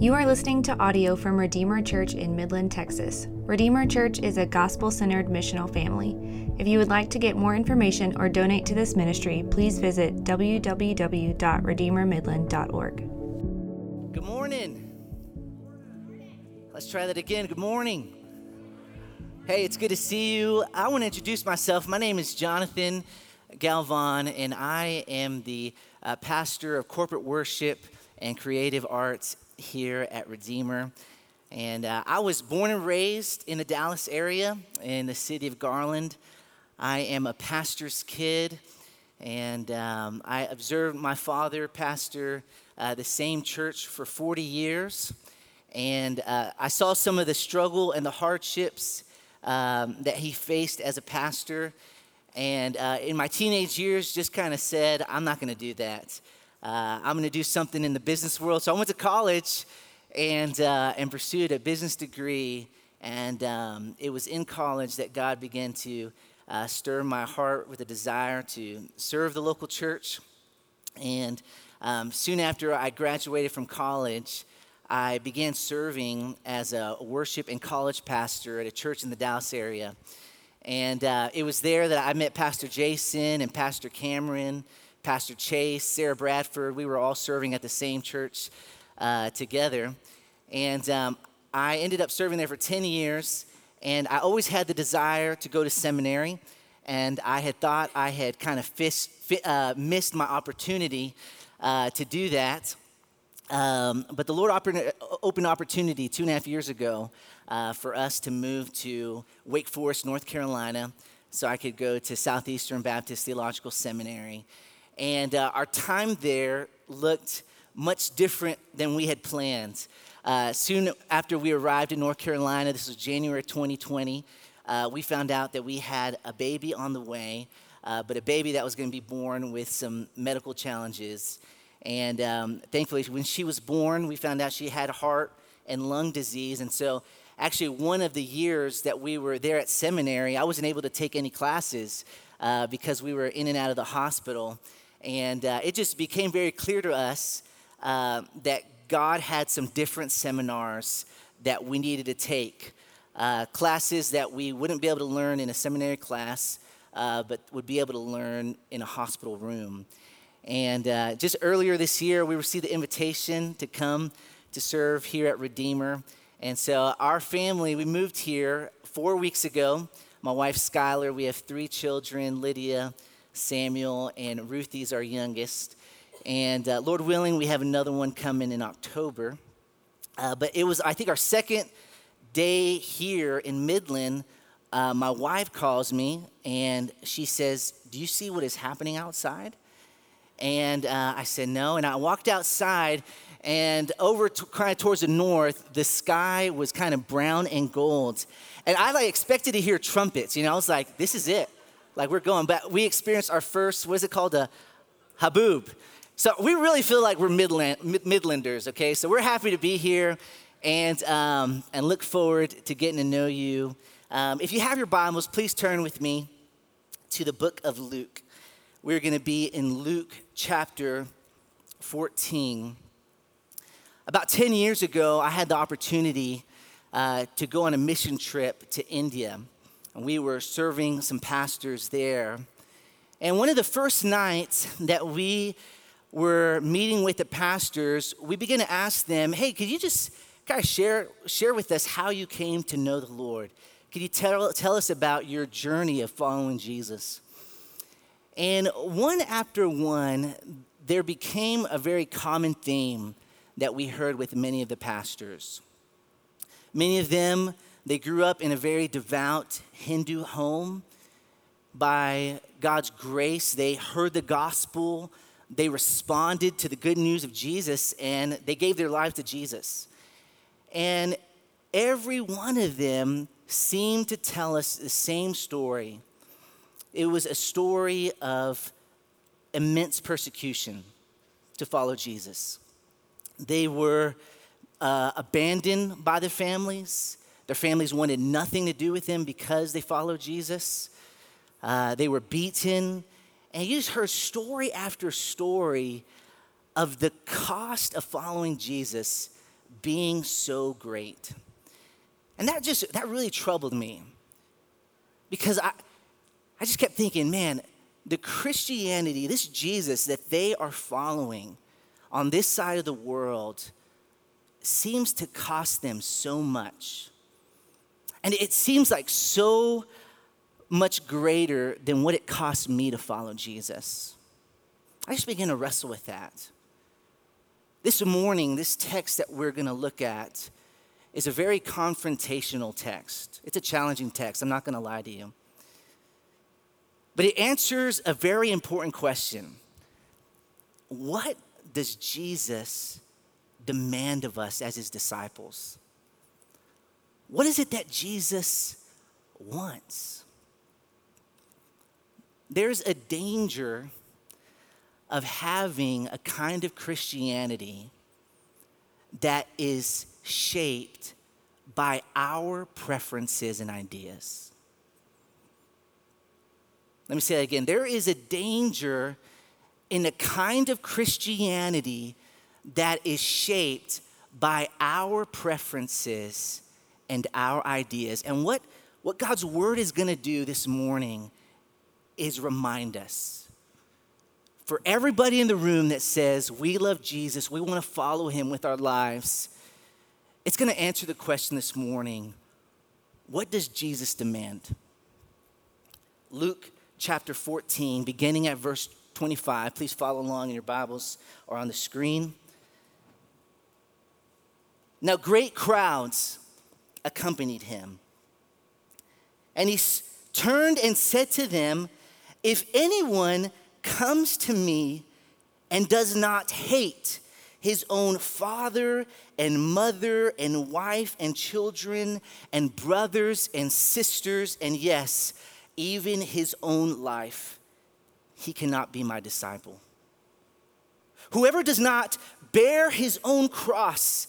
You are listening to audio from Redeemer Church in Midland, Texas. Redeemer Church is a gospel centered missional family. If you would like to get more information or donate to this ministry, please visit www.redeemermidland.org. Good morning. Let's try that again. Good morning. Hey, it's good to see you. I want to introduce myself. My name is Jonathan Galvan, and I am the uh, pastor of corporate worship and creative arts here at Redeemer. And uh, I was born and raised in the Dallas area in the city of Garland. I am a pastor's kid, and um, I observed my father pastor uh, the same church for 40 years. And uh, I saw some of the struggle and the hardships um, that he faced as a pastor. And uh, in my teenage years, just kind of said, I'm not going to do that uh, I'm going to do something in the business world. So I went to college and, uh, and pursued a business degree. And um, it was in college that God began to uh, stir my heart with a desire to serve the local church. And um, soon after I graduated from college, I began serving as a worship and college pastor at a church in the Dallas area. And uh, it was there that I met Pastor Jason and Pastor Cameron. Pastor Chase, Sarah Bradford. We were all serving at the same church uh, together. And um, I ended up serving there for 10 years. And I always had the desire to go to seminary. And I had thought I had kind of fist, uh, missed my opportunity uh, to do that. Um, but the Lord opened opportunity two and a half years ago uh, for us to move to Wake Forest, North Carolina, so I could go to Southeastern Baptist Theological Seminary and uh, our time there looked much different than we had planned. Uh, soon after we arrived in North Carolina, this was January 2020, uh, we found out that we had a baby on the way, uh, but a baby that was going to be born with some medical challenges. And um, thankfully, when she was born, we found out she had heart and lung disease. And so, actually, one of the years that we were there at seminary, I wasn't able to take any classes uh, because we were in and out of the hospital. And uh, it just became very clear to us uh, that God had some different seminars that we needed to take. Uh, classes that we wouldn't be able to learn in a seminary class, uh, but would be able to learn in a hospital room. And uh, just earlier this year, we received the invitation to come to serve here at Redeemer. And so our family, we moved here four weeks ago. My wife, Skylar, we have three children Lydia, Samuel, and Ruthie's our youngest. And uh, Lord willing, we have another one coming in October. Uh, but it was, I think, our second day here in Midland. Uh, my wife calls me and she says, Do you see what is happening outside? And uh, I said, No. And I walked outside, and over to, kind of towards the north, the sky was kind of brown and gold. And I like expected to hear trumpets. You know, I was like, This is it like we're going. But we experienced our first, what is it called? A haboob. So we really feel like we're Midland, Midlanders, okay? So we're happy to be here and, um, and look forward to getting to know you. Um, if you have your Bibles, please turn with me to the book of Luke. We're going to be in Luke chapter 14. About 10 years ago, I had the opportunity uh, to go on a mission trip to India and we were serving some pastors there. And one of the first nights that we were meeting with the pastors, we began to ask them, hey, could you just kind of share, share with us how you came to know the Lord? Could you tell, tell us about your journey of following Jesus? And one after one, there became a very common theme that we heard with many of the pastors. Many of them they grew up in a very devout Hindu home. By God's grace, they heard the gospel, they responded to the good news of Jesus, and they gave their life to Jesus. And every one of them seemed to tell us the same story. It was a story of immense persecution to follow Jesus. They were uh, abandoned by their families. Their families wanted nothing to do with them because they followed Jesus. Uh, they were beaten. And you just heard story after story of the cost of following Jesus being so great. And that just, that really troubled me because I, I just kept thinking, man, the Christianity, this Jesus that they are following on this side of the world seems to cost them so much. And it seems like so much greater than what it cost me to follow Jesus. I just began to wrestle with that. This morning, this text that we're going to look at is a very confrontational text. It's a challenging text, I'm not going to lie to you. But it answers a very important question What does Jesus demand of us as his disciples? What is it that Jesus wants? There's a danger of having a kind of Christianity that is shaped by our preferences and ideas. Let me say that again. There is a danger in a kind of Christianity that is shaped by our preferences and our ideas. And what, what God's word is going to do this morning is remind us. For everybody in the room that says, we love Jesus, we want to follow him with our lives, it's going to answer the question this morning what does Jesus demand? Luke chapter 14, beginning at verse 25. Please follow along in your Bibles or on the screen. Now, great crowds accompanied him. And he turned and said to them, If anyone comes to me and does not hate his own father and mother and wife and children and brothers and sisters, and yes, even his own life, he cannot be my disciple. Whoever does not bear his own cross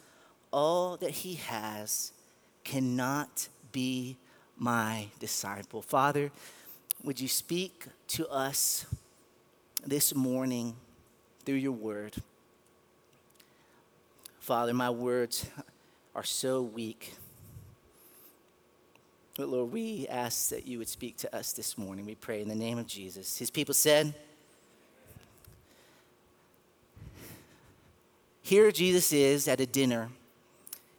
all that he has cannot be my disciple. Father, would you speak to us this morning through your word? Father, my words are so weak. But Lord, we ask that you would speak to us this morning. We pray in the name of Jesus. His people said, Here Jesus is at a dinner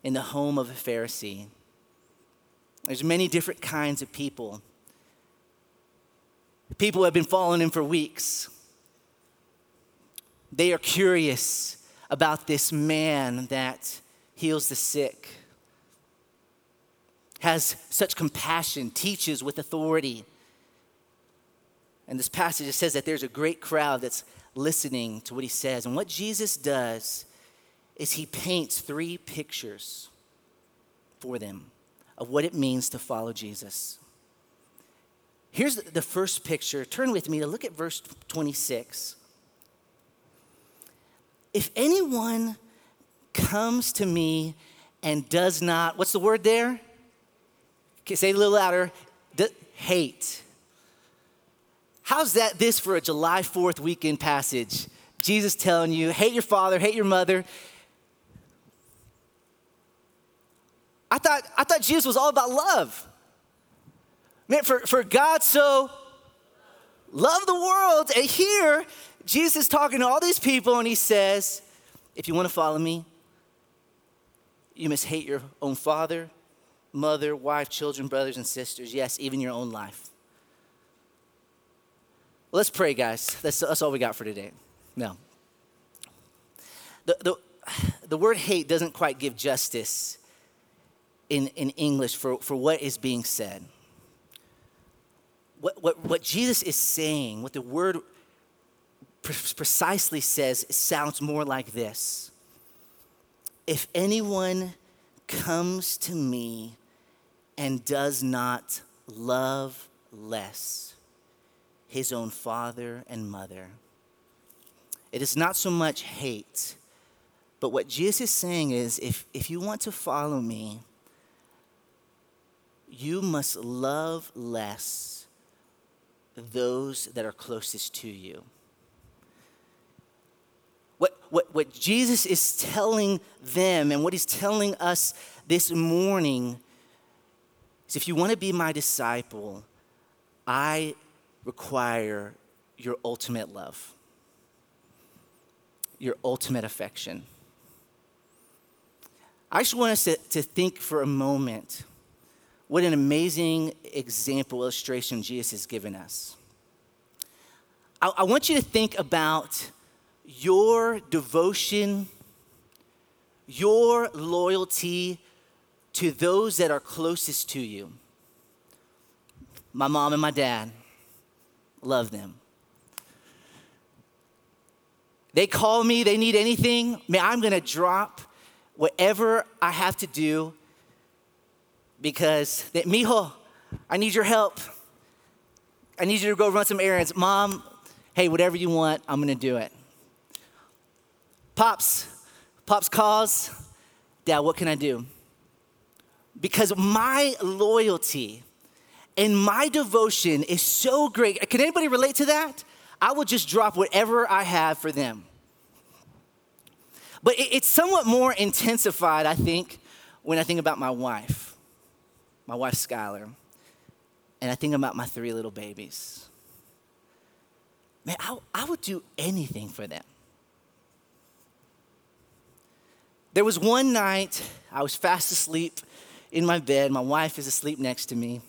in the home of a Pharisee. There's many different kinds of people. People have been following him for weeks. They are curious about this man that heals the sick has such compassion, teaches with authority. And this passage says that there's a great crowd that's listening to what he says. And what Jesus does is he paints three pictures for them of what it means to follow Jesus. Here's the first picture. Turn with me to look at verse 26. If anyone comes to me and does not, what's the word there? Okay, say it a little louder. The, hate. How's that this for a July 4th weekend passage? Jesus telling you, hate your father, hate your mother. I thought, I thought Jesus was all about love. Man, for, for God so loved the world, and here Jesus is talking to all these people, and he says, if you want to follow me, you must hate your own father, mother, wife, children, brothers, and sisters. Yes, even your own life. Let's pray, guys. That's, that's all we got for today. No. The, the, the word hate doesn't quite give justice in, in English for, for what is being said. What, what, what Jesus is saying, what the word pre- precisely says, sounds more like this If anyone comes to me and does not love less his own father and mother, it is not so much hate, but what Jesus is saying is if, if you want to follow me, you must love less those that are closest to you. What, what, what Jesus is telling them and what he's telling us this morning is if you want to be my disciple, I require your ultimate love, your ultimate affection. I just want us to, to think for a moment what an amazing example, illustration Jesus has given us. I, I want you to think about your devotion, your loyalty to those that are closest to you. My mom and my dad, love them. They call me, they need anything, man, I'm gonna drop whatever I have to do because that mijo, I need your help. I need you to go run some errands. Mom, hey, whatever you want, I'm gonna do it. Pops, Pops calls, Dad, what can I do? Because my loyalty and my devotion is so great. Can anybody relate to that? I will just drop whatever I have for them. But it's somewhat more intensified, I think, when I think about my wife my wife Skylar, and I think about my three little babies. Man, I, I would do anything for them. There was one night I was fast asleep in my bed. My wife is asleep next to me.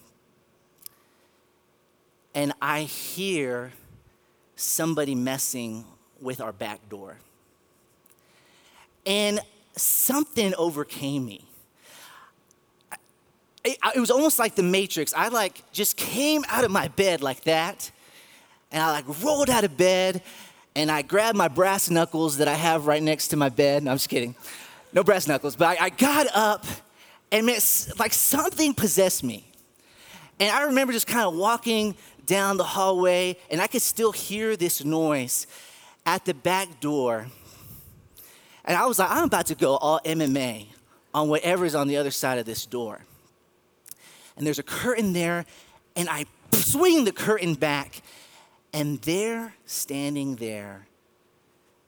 And I hear somebody messing with our back door. And something overcame me it, it was almost like the Matrix. I like just came out of my bed like that, and I like rolled out of bed, and I grabbed my brass knuckles that I have right next to my bed. No, I'm just kidding. No brass knuckles, but I, I got up, and it's like something possessed me. And I remember just kind of walking down the hallway, and I could still hear this noise at the back door. And I was like, I'm about to go all MMA on whatever's on the other side of this door and there's a curtain there, and I swing the curtain back, and there, standing there,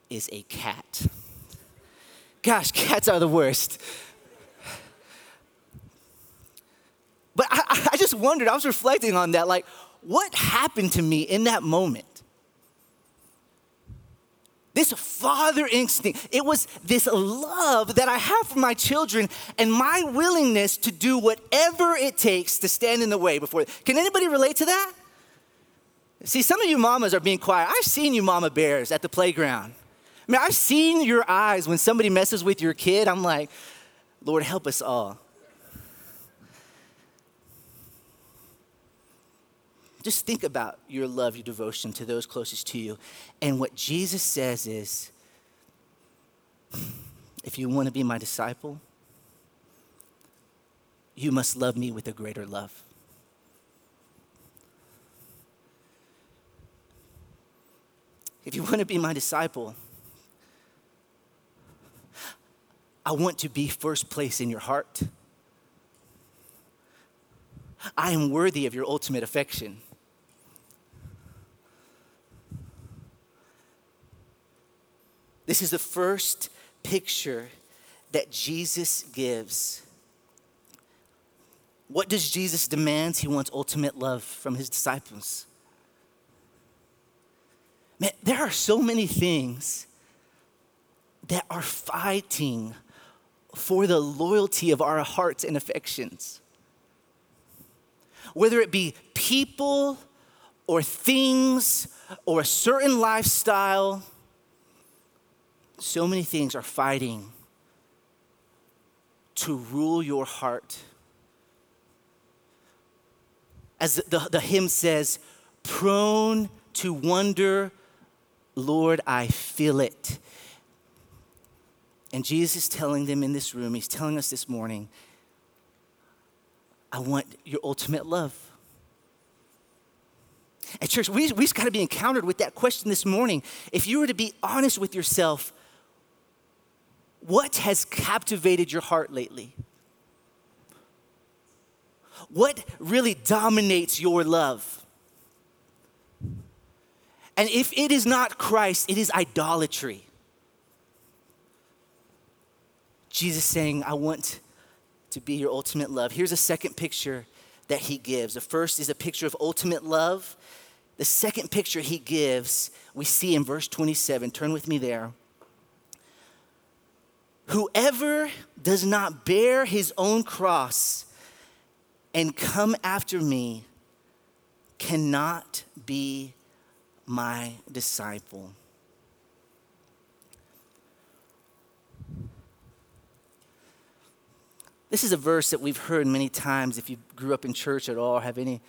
is a cat. Gosh, cats are the worst. But I, I just wondered, I was reflecting on that, like, what happened to me in that moment? This father instinct. It was this love that I have for my children and my willingness to do whatever it takes to stand in the way before. Can anybody relate to that? See, some of you mamas are being quiet. I've seen you mama bears at the playground. I mean, I've seen your eyes when somebody messes with your kid. I'm like, Lord, help us all. Just think about your love, your devotion to those closest to you. And what Jesus says is if you want to be my disciple, you must love me with a greater love. If you want to be my disciple, I want to be first place in your heart. I am worthy of your ultimate affection. This is the first picture that Jesus gives. What does Jesus demand? He wants ultimate love from his disciples. Man, there are so many things that are fighting for the loyalty of our hearts and affections. whether it be people or things or a certain lifestyle, so many things are fighting to rule your heart. As the, the hymn says, prone to wonder, Lord, I feel it. And Jesus is telling them in this room, He's telling us this morning, I want your ultimate love. At church, we, we just got to be encountered with that question this morning. If you were to be honest with yourself, what has captivated your heart lately? What really dominates your love? And if it is not Christ, it is idolatry. Jesus saying, I want to be your ultimate love. Here's a second picture that he gives. The first is a picture of ultimate love. The second picture he gives, we see in verse 27. Turn with me there. Whoever does not bear his own cross and come after me cannot be my disciple. This is a verse that we've heard many times if you grew up in church at all or have any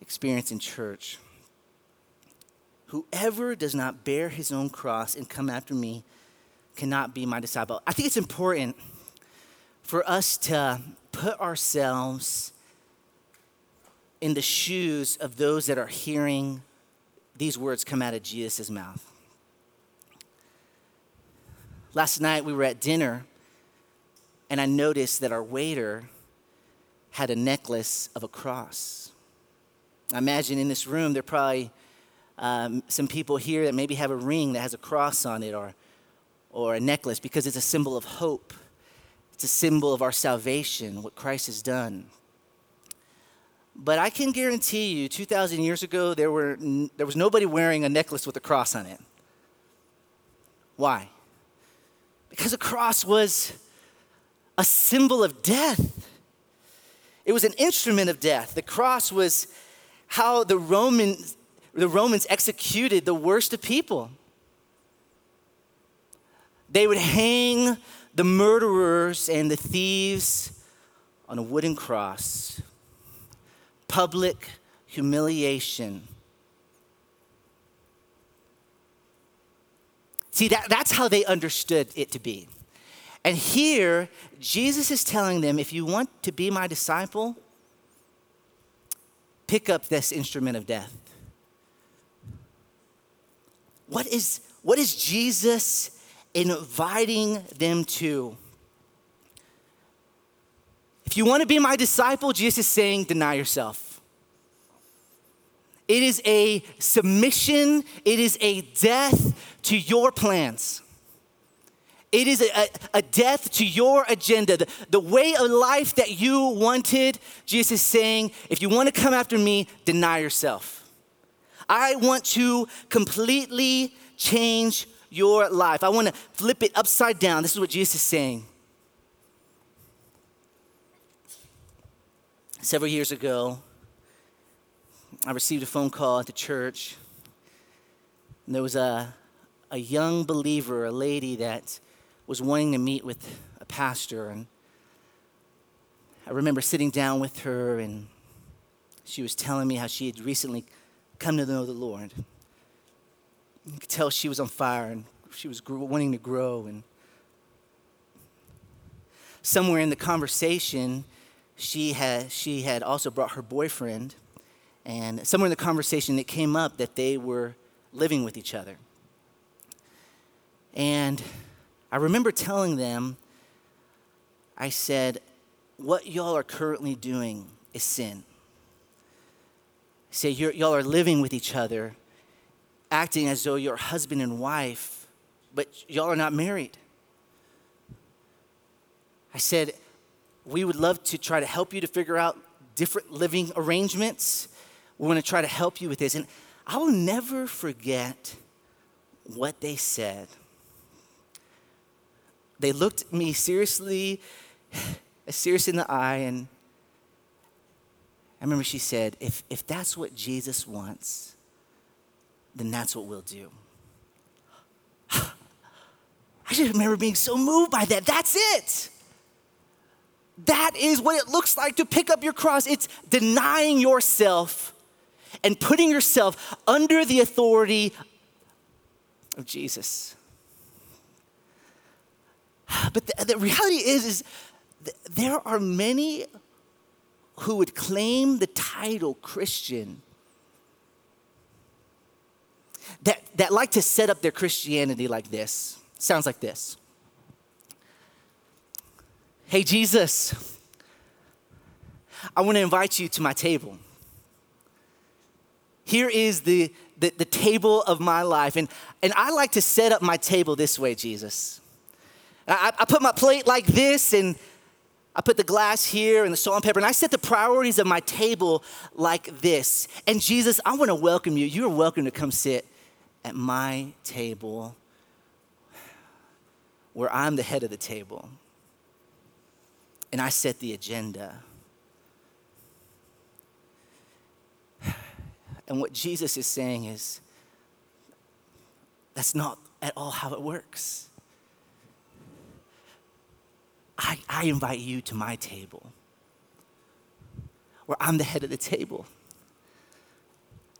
experience in church. Whoever does not bear his own cross and come after me cannot be my disciple. I think it's important for us to put ourselves in the shoes of those that are hearing these words come out of Jesus' mouth. Last night we were at dinner, and I noticed that our waiter had a necklace of a cross. I imagine in this room there are probably um, some people here that maybe have a ring that has a cross on it or or a necklace because it's a symbol of hope. It's a symbol of our salvation, what Christ has done. But I can guarantee you, 2,000 years ago, there, were, there was nobody wearing a necklace with a cross on it. Why? Because a cross was a symbol of death. It was an instrument of death. The cross was how the Romans, the Romans executed the worst of people. They would hang the murderers and the thieves on a wooden cross. Public humiliation. See, that, that's how they understood it to be. And here, Jesus is telling them if you want to be my disciple, pick up this instrument of death. What is, what is Jesus inviting them to. If you want to be my disciple, Jesus is saying, deny yourself. It is a submission, it is a death to your plans. It is a, a, death to your agenda. The, the way of life that you wanted, Jesus is saying, if you want to come after me, deny yourself. I want to completely change your life. I want to flip it upside down. This is what Jesus is saying. Several years ago, I received a phone call at the church. And there was a, a young believer, a lady that was wanting to meet with a pastor. And I remember sitting down with her, and she was telling me how she had recently come to know the Lord. You could tell she was on fire and she was wanting to grow. And somewhere in the conversation, she had, she had also brought her boyfriend. And somewhere in the conversation, it came up that they were living with each other. And I remember telling them, I said, what y'all are currently doing is sin. say, y'all are living with each other acting as though you're husband and wife, but y'all are not married. I said, we would love to try to help you to figure out different living arrangements. We want to try to help you with this. And I will never forget what they said. They looked me seriously, serious in the eye, and I remember she said, if, if that's what Jesus wants, then that's what we'll do. I just remember being so moved by that. That's it. That is what it looks like to pick up your cross. It's denying yourself and putting yourself under the authority of Jesus. But the, the reality is, is there are many who would claim the title Christian that, that like to set up their Christianity like this. Sounds like this. Hey, Jesus, I want to invite you to my table. Here is the, the, the, table of my life. And, and I like to set up my table this way, Jesus. I, I put my plate like this, and I put the glass here and the salt and pepper, and I set the priorities of my table like this. And Jesus, I want to welcome you. You're welcome to come sit at my table where I'm the head of the table. And I set the agenda. And what Jesus is saying is that's not at all how it works. I, I invite you to my table where I'm the head of the table.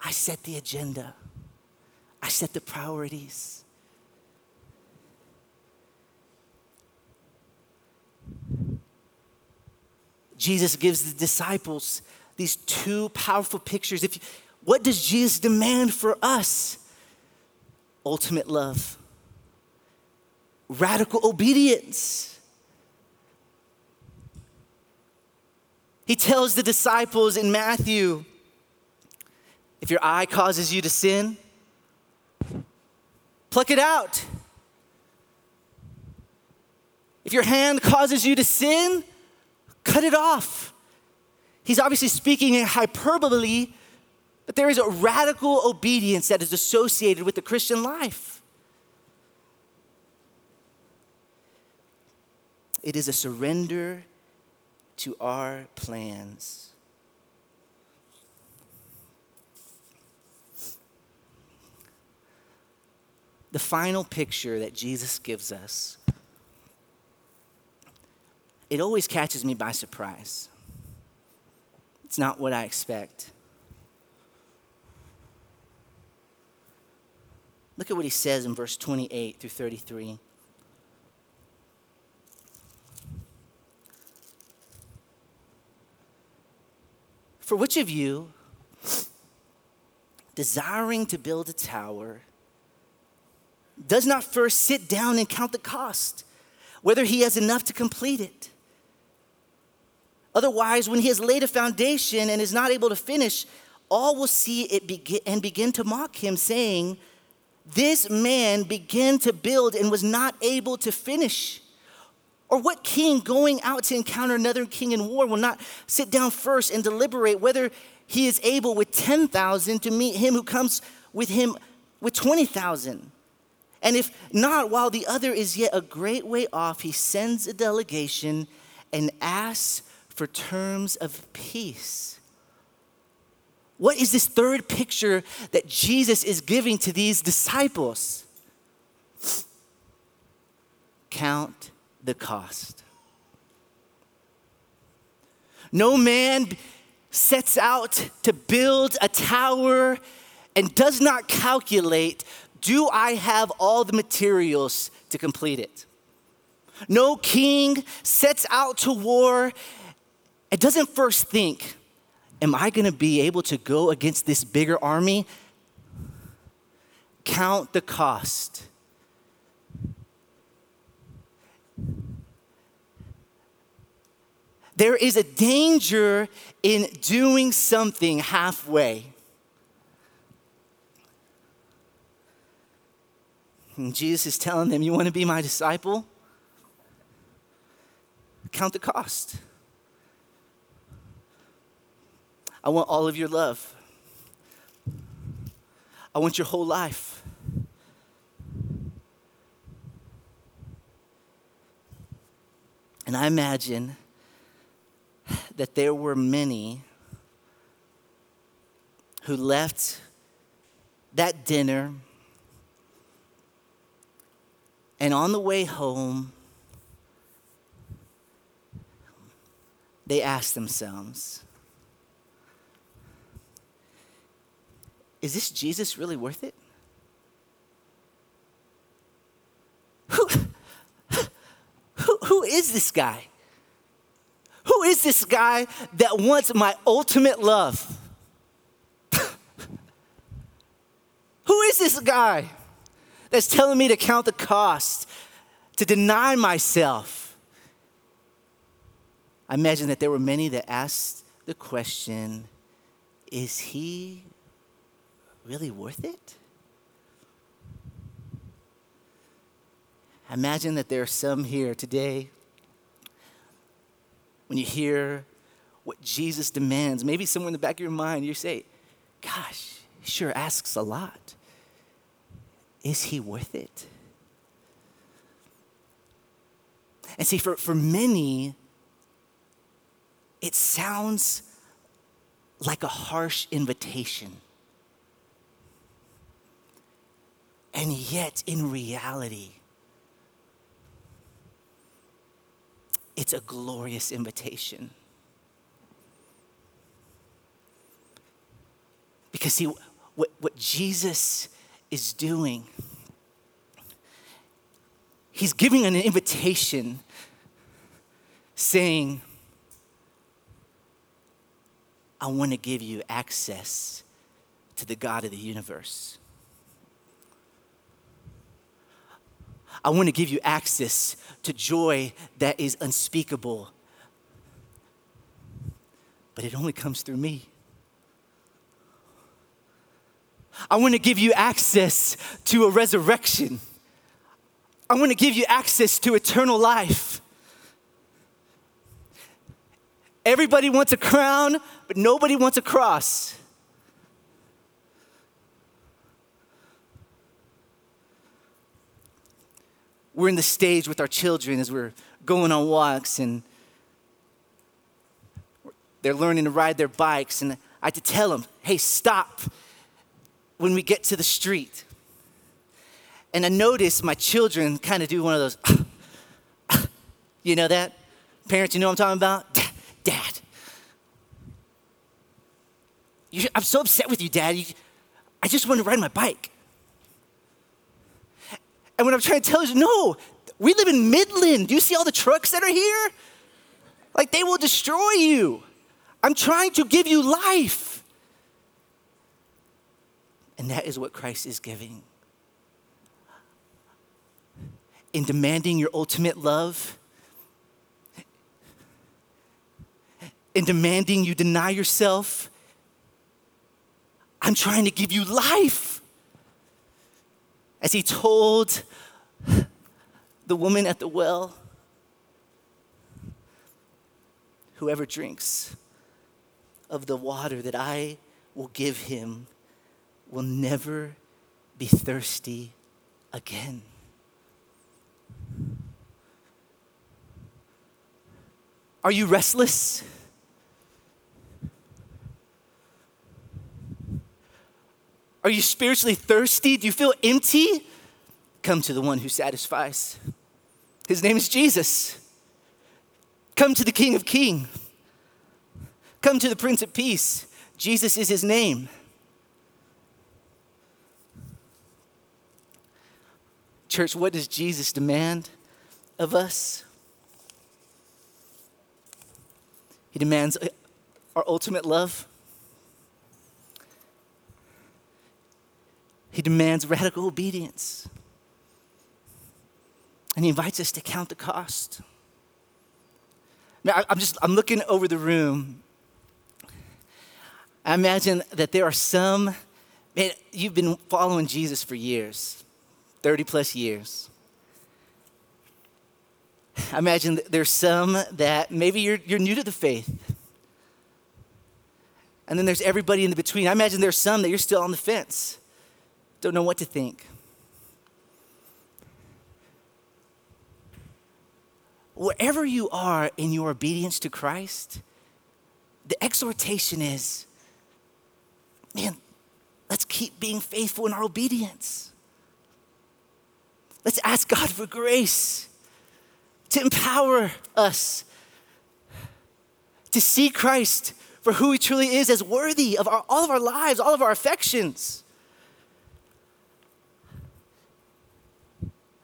I set the agenda, I set the priorities. Jesus gives the disciples these two powerful pictures. If you, what does Jesus demand for us? Ultimate love, radical obedience. He tells the disciples in Matthew if your eye causes you to sin, pluck it out. If your hand causes you to sin, cut it off. He's obviously speaking in hyperbole, but there is a radical obedience that is associated with the Christian life. It is a surrender to our plans. The final picture that Jesus gives us, it always catches me by surprise. It's not what I expect. Look at what he says in verse 28 through 33. For which of you, desiring to build a tower, does not first sit down and count the cost, whether he has enough to complete it? Otherwise, when he has laid a foundation and is not able to finish, all will see it begin and begin to mock him, saying, This man began to build and was not able to finish. Or what king going out to encounter another king in war will not sit down first and deliberate whether he is able with 10,000 to meet him who comes with him with 20,000? And if not, while the other is yet a great way off, he sends a delegation and asks for terms of peace. What is this third picture that Jesus is giving to these disciples? Count the cost. No man sets out to build a tower and does not calculate do I have all the materials to complete it? No king sets out to war and doesn't first think, Am I gonna be able to go against this bigger army? Count the cost. There is a danger in doing something halfway. Jesus is telling them, You want to be my disciple? Count the cost. I want all of your love. I want your whole life. And I imagine that there were many who left that dinner and on the way home, they asked themselves, Is this Jesus really worth it? Who, who, who is this guy? Who is this guy that wants my ultimate love? who is this guy that's telling me to count the cost, to deny myself? I imagine that there were many that asked the question is he really worth it? I imagine that there are some here today when you hear what Jesus demands, maybe somewhere in the back of your mind, you say, Gosh, he sure asks a lot. Is he worth it? And see, for, for many, it sounds like a harsh invitation. And yet, in reality, it's a glorious invitation. Because, see, what, what Jesus is doing, he's giving an invitation saying, I want to give you access to the God of the universe. I want to give you access to joy that is unspeakable. But it only comes through me. I want to give you access to a resurrection. I want to give you access to eternal life. Everybody wants a crown, but nobody wants a cross. we're in the stage with our children as we're going on walks and they're learning to ride their bikes. And I had to tell them, hey, stop when we get to the street. And I notice my children kind of do one of those, ah, ah. you know that? Parents, you know what I'm talking about? Dad, Dad. I'm so upset with you, Dad. You, I just want to ride my bike. And what I'm trying to tell you no, we live in Midland. Do you see all the trucks that are here? Like they will destroy you. I'm trying to give you life. And that is what Christ is giving. In demanding your ultimate love, in demanding you deny yourself, I'm trying to give you life as he told the woman at the well, Whoever drinks of the water that I will give him will never be thirsty again. Are you restless? Are you spiritually thirsty? Do you feel empty? Come to the one who satisfies. His name is Jesus. Come to the King of Kings. Come to the Prince of Peace. Jesus is his name. Church, what does Jesus demand of us? He demands our ultimate love. He demands radical obedience. And he invites us to count the cost. Now, I'm just, I'm looking over the room. I imagine that there are some, man, you've been following Jesus for years, 30 plus years. I imagine there's some that maybe you're, you're new to the faith. And then there's everybody in the between. I imagine there's some that you're still on the fence don't know what to think. Wherever you are in your obedience to Christ, the exhortation is man, let's keep being faithful in our obedience. Let's ask God for grace to empower us to see Christ for who he truly is as worthy of our, all of our lives, all of our affections.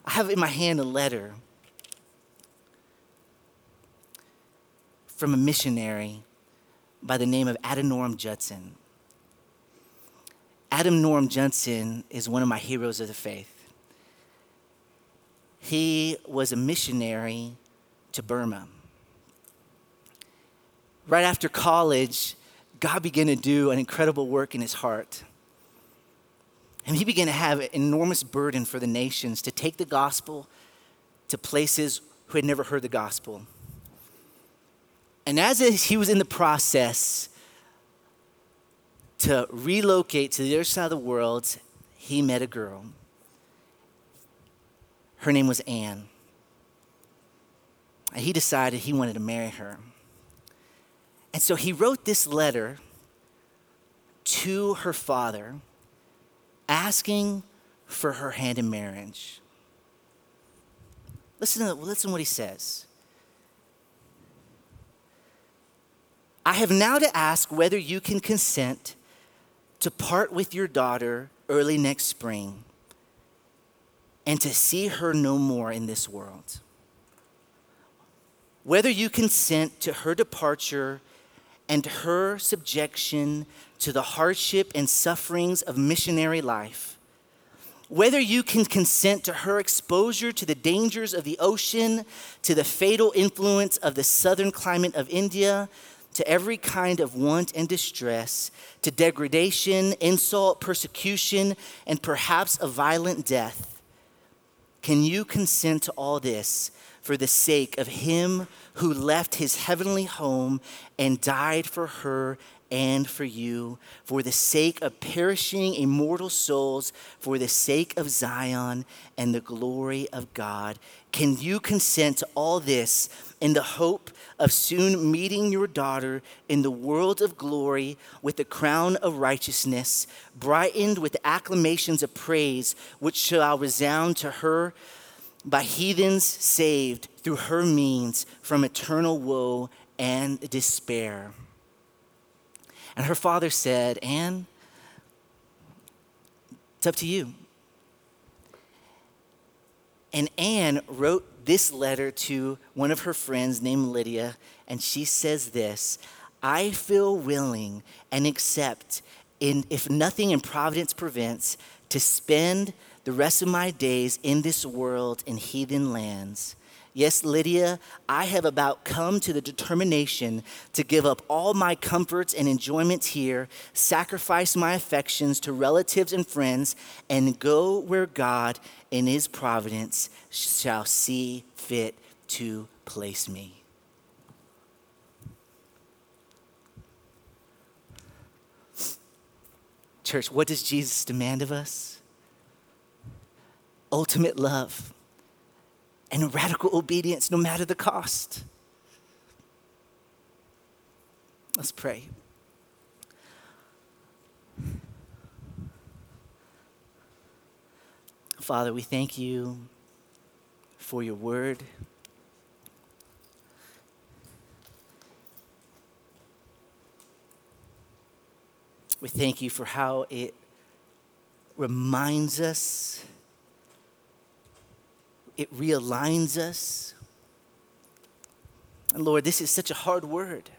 I have in my hand a letter from a missionary by the name of Adoniram Judson. Adoniram Judson is one of my heroes of the faith. He was a missionary to Burma. Right after college, God began to do an incredible work in his heart. And he began to have an enormous burden for the nations to take the gospel to places who had never heard the gospel. And as he was in the process to relocate to the other side of the world, he met a girl. Her name was Anne. And he decided he wanted to marry her. And so he wrote this letter to her father asking for her hand in marriage. Listen to, listen to what he says. I have now to ask whether you can consent to part with your daughter early next spring and to see her no more in this world. Whether you consent to her departure and her subjection to the hardship and sufferings of missionary life, whether you can consent to her exposure to the dangers of the ocean, to the fatal influence of the southern climate of India, to every kind of want and distress, to degradation, insult, persecution, and perhaps a violent death. Can you consent to all this for the sake of him who left his heavenly home and died for her and for you, for the sake of perishing immortal souls, for the sake of Zion and the glory of God? Can you consent to all this in the hope of soon meeting your daughter in the world of glory with the crown of righteousness, brightened with acclamations of praise, which shall resound to her by heathens saved through her means from eternal woe and despair. And her father said, Anne, it's up to you. And Anne wrote this letter to one of her friends named Lydia, and she says this I feel willing and accept, in, if nothing in providence prevents, to spend the rest of my days in this world in heathen lands Yes, Lydia, I have about come to the determination to give up all my comforts and enjoyments here, sacrifice my affections to relatives and friends, and go where God, in His providence, shall see fit to place me. Church, what does Jesus demand of us? Ultimate love and radical obedience no matter the cost. Let's pray. Father, we thank you for your word. We thank you for how it reminds us it realigns us. And Lord, this is such a hard word.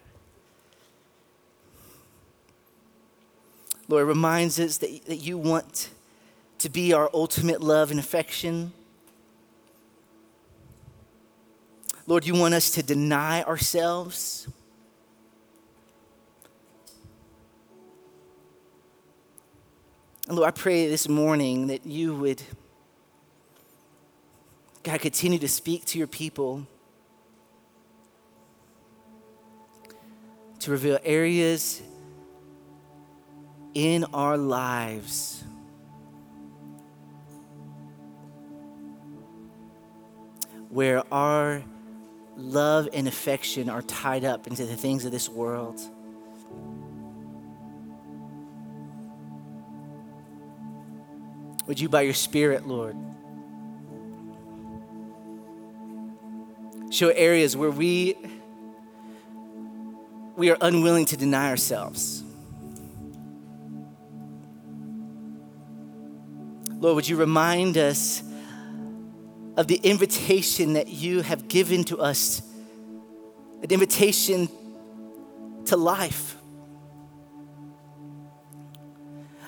Lord, reminds us that, that you want to be our ultimate love and affection. Lord, you want us to deny ourselves. And Lord, I pray this morning that you would God, continue to speak to your people, to reveal areas in our lives where our love and affection are tied up into the things of this world. Would you, by your Spirit, Lord, show areas where we, we are unwilling to deny ourselves? Lord, would you remind us of the invitation that you have given to us, an invitation to life,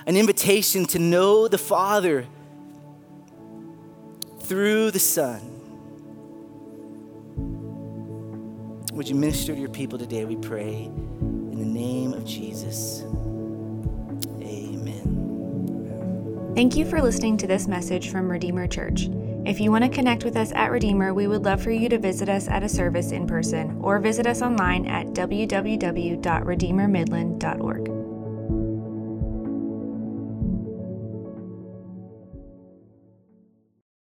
an invitation to know the Father through the Son. Would you minister to your people today, we pray, in the name of Jesus. Amen. Thank you for listening to this message from Redeemer Church. If you want to connect with us at Redeemer, we would love for you to visit us at a service in person or visit us online at www.redeemermidland.org.